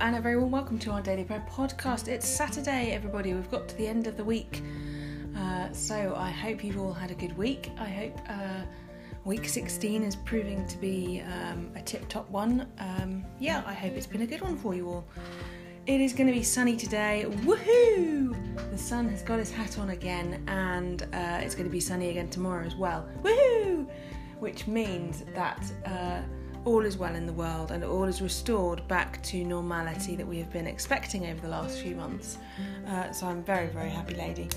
and a very warm welcome to our Daily Prayer podcast. It's Saturday, everybody. We've got to the end of the week. Uh, so I hope you've all had a good week. I hope uh, week 16 is proving to be um, a tip top one. Um, yeah, I hope it's been a good one for you all. It is going to be sunny today. Woohoo! The sun has got his hat on again, and uh, it's going to be sunny again tomorrow as well. Woohoo! Which means that uh, all is well in the world and all is restored back to normality that we have been expecting over the last few months. Uh, so I'm very, very happy, lady.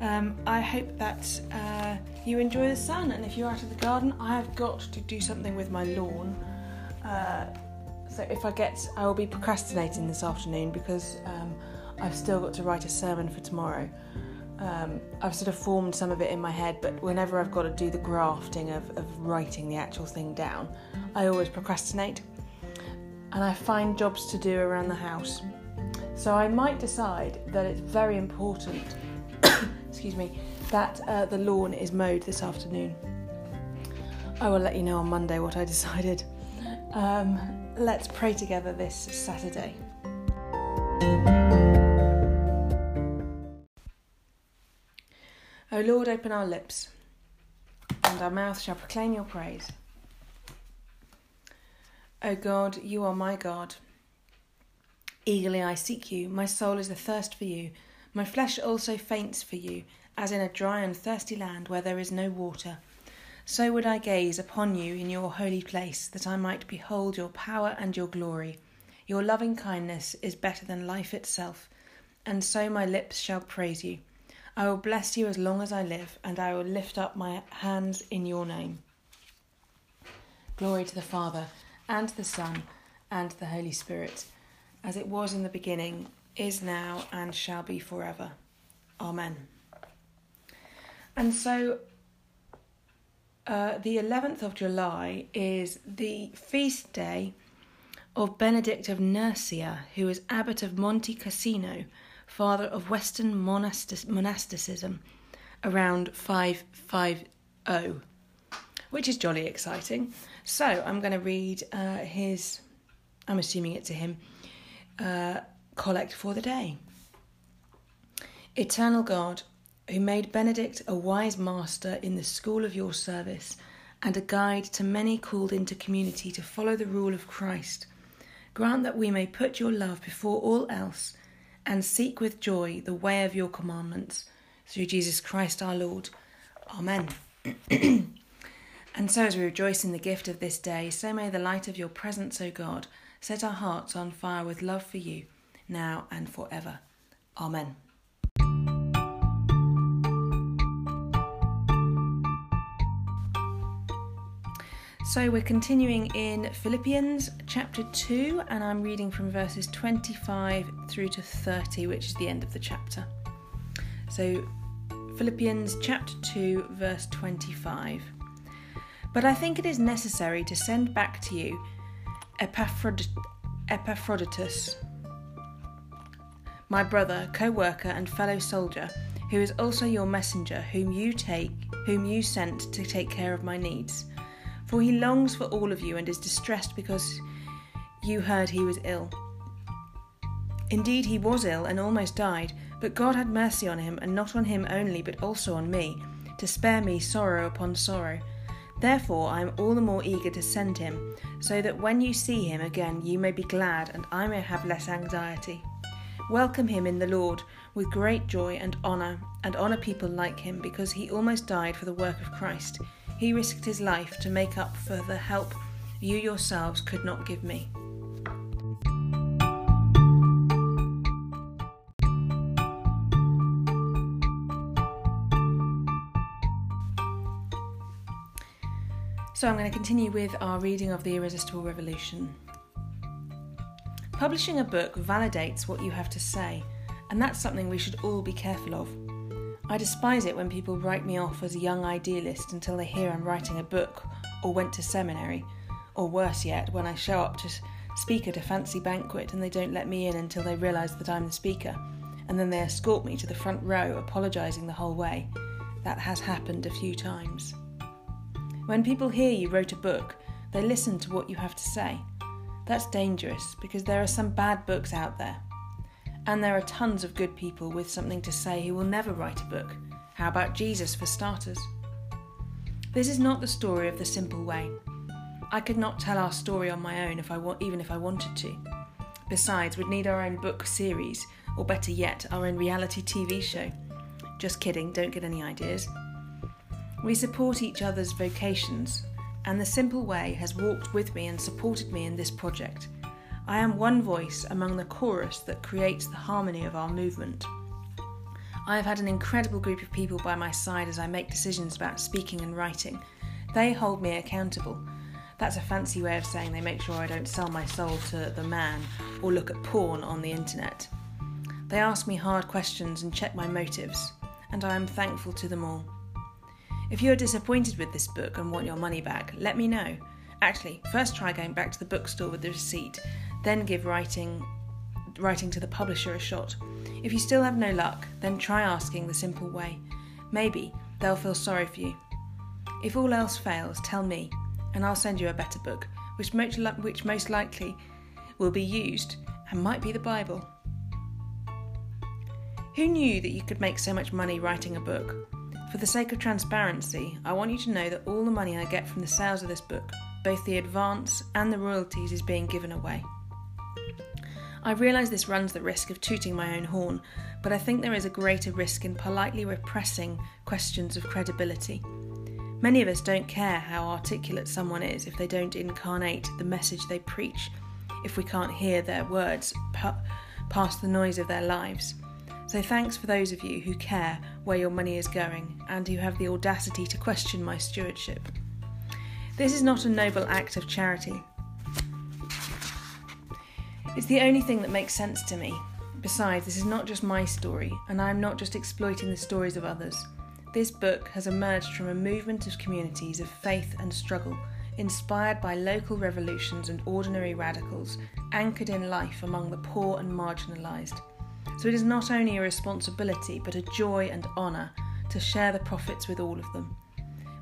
Um, I hope that uh, you enjoy the sun, and if you're out of the garden, I have got to do something with my lawn. Uh, so if I get, I will be procrastinating this afternoon because um, I've still got to write a sermon for tomorrow. Um, I've sort of formed some of it in my head, but whenever I've got to do the grafting of, of writing the actual thing down, I always procrastinate. And I find jobs to do around the house. So I might decide that it's very important, excuse me, that uh, the lawn is mowed this afternoon. I will let you know on Monday what I decided. Um, let's pray together this Saturday. O Lord, open our lips, and our mouth shall proclaim your praise. O God, you are my God. Eagerly I seek you, my soul is athirst for you, my flesh also faints for you, as in a dry and thirsty land where there is no water. So would I gaze upon you in your holy place, that I might behold your power and your glory. Your loving kindness is better than life itself, and so my lips shall praise you. I will bless you as long as I live, and I will lift up my hands in your name. Glory to the Father, and to the Son, and the Holy Spirit, as it was in the beginning, is now, and shall be forever. Amen. And so, uh, the 11th of July is the feast day of Benedict of Nursia, who is Abbot of Monte Cassino father of Western monastic- monasticism, around 550, which is jolly exciting. So I'm going to read uh, his, I'm assuming it's to him, uh, collect for the day. Eternal God, who made Benedict a wise master in the school of your service and a guide to many called into community to follow the rule of Christ, grant that we may put your love before all else and seek with joy the way of your commandments through Jesus Christ our Lord. Amen. and so, as we rejoice in the gift of this day, so may the light of your presence, O God, set our hearts on fire with love for you, now and forever. Amen. So we're continuing in Philippians chapter 2, and I'm reading from verses 25 through to 30, which is the end of the chapter. So, Philippians chapter 2, verse 25. But I think it is necessary to send back to you Epaphrodit- Epaphroditus, my brother, co worker, and fellow soldier, who is also your messenger, whom you take, whom you sent to take care of my needs for he longs for all of you and is distressed because you heard he was ill. Indeed, he was ill and almost died, but God had mercy on him, and not on him only, but also on me, to spare me sorrow upon sorrow. Therefore, I am all the more eager to send him, so that when you see him again, you may be glad, and I may have less anxiety. Welcome him in the Lord with great joy and honour, and honour people like him, because he almost died for the work of Christ he risked his life to make up for the help you yourselves could not give me. So I'm going to continue with our reading of The Irresistible Revolution. Publishing a book validates what you have to say, and that's something we should all be careful of. I despise it when people write me off as a young idealist until they hear I'm writing a book or went to seminary, or worse yet, when I show up to speak at a fancy banquet and they don't let me in until they realise that I'm the speaker, and then they escort me to the front row, apologising the whole way. That has happened a few times. When people hear you wrote a book, they listen to what you have to say. That's dangerous because there are some bad books out there. And there are tons of good people with something to say who will never write a book. How about Jesus, for starters? This is not the story of the simple way. I could not tell our story on my own if I wa- even if I wanted to. Besides, we'd need our own book series, or better yet, our own reality TV show. Just kidding, don't get any ideas. We support each other's vocations, and the Simple Way has walked with me and supported me in this project. I am one voice among the chorus that creates the harmony of our movement. I have had an incredible group of people by my side as I make decisions about speaking and writing. They hold me accountable. That's a fancy way of saying they make sure I don't sell my soul to the man or look at porn on the internet. They ask me hard questions and check my motives, and I am thankful to them all. If you are disappointed with this book and want your money back, let me know. Actually, first try going back to the bookstore with the receipt, then give writing writing to the publisher a shot. If you still have no luck, then try asking the simple way. Maybe they'll feel sorry for you. If all else fails, tell me, and I'll send you a better book, which most, which most likely will be used and might be the Bible. Who knew that you could make so much money writing a book? For the sake of transparency, I want you to know that all the money I get from the sales of this book, both the advance and the royalties, is being given away. I realise this runs the risk of tooting my own horn, but I think there is a greater risk in politely repressing questions of credibility. Many of us don't care how articulate someone is if they don't incarnate the message they preach, if we can't hear their words past the noise of their lives. So thanks for those of you who care where your money is going and who have the audacity to question my stewardship. This is not a noble act of charity. It's the only thing that makes sense to me. Besides, this is not just my story, and I am not just exploiting the stories of others. This book has emerged from a movement of communities of faith and struggle, inspired by local revolutions and ordinary radicals, anchored in life among the poor and marginalised. So it is not only a responsibility but a joy and honour to share the profits with all of them.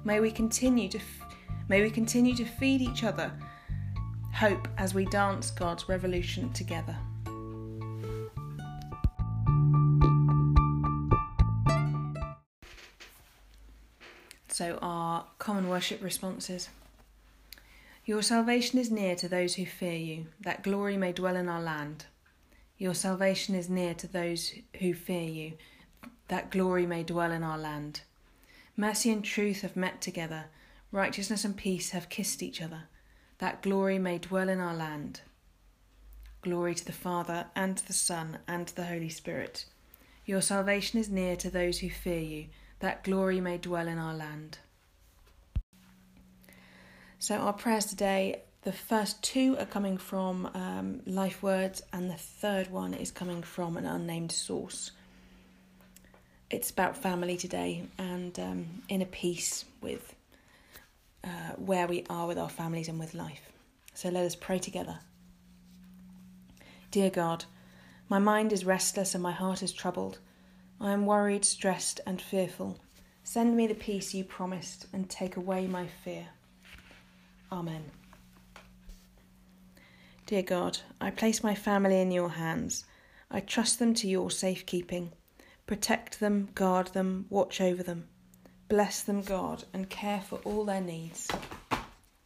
May we continue to f- may we continue to feed each other hope as we dance God's revolution together. So our common worship responses. Your salvation is near to those who fear you, that glory may dwell in our land. Your salvation is near to those who fear you, that glory may dwell in our land. Mercy and truth have met together, righteousness and peace have kissed each other, that glory may dwell in our land. Glory to the Father, and to the Son, and to the Holy Spirit. Your salvation is near to those who fear you, that glory may dwell in our land. So, our prayers today the first two are coming from um, Life Words, and the third one is coming from an unnamed source. It's about family today and um, inner peace with uh, where we are with our families and with life. So let us pray together. Dear God, my mind is restless and my heart is troubled. I am worried, stressed, and fearful. Send me the peace you promised and take away my fear. Amen. Dear God, I place my family in your hands. I trust them to your safekeeping. Protect them, guard them, watch over them. Bless them, God, and care for all their needs.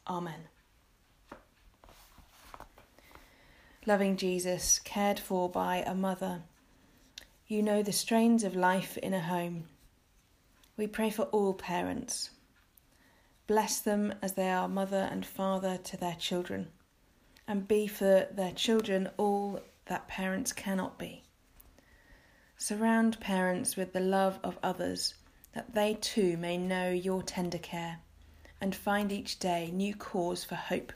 Amen. Loving Jesus, cared for by a mother, you know the strains of life in a home. We pray for all parents. Bless them as they are mother and father to their children and be for their children all that parents cannot be. Surround parents with the love of others, that they too may know your tender care and find each day new cause for hope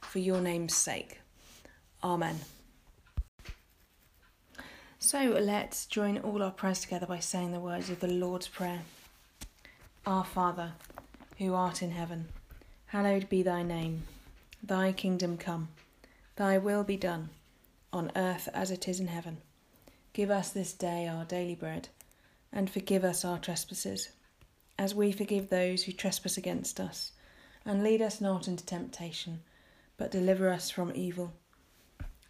for your name's sake. Amen. So let's join all our prayers together by saying the words of the Lord's Prayer. Our Father, who art in heaven, hallowed be thy name. Thy kingdom come. Thy will be done, on earth as it is in heaven. Give us this day our daily bread, and forgive us our trespasses, as we forgive those who trespass against us. And lead us not into temptation, but deliver us from evil.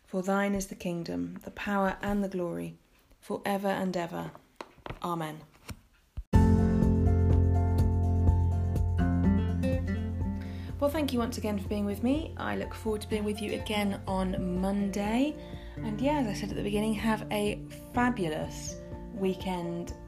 For thine is the kingdom, the power, and the glory, for ever and ever. Amen. Well, thank you once again for being with me. I look forward to being with you again on Monday. And yeah, as I said at the beginning, have a fabulous weekend.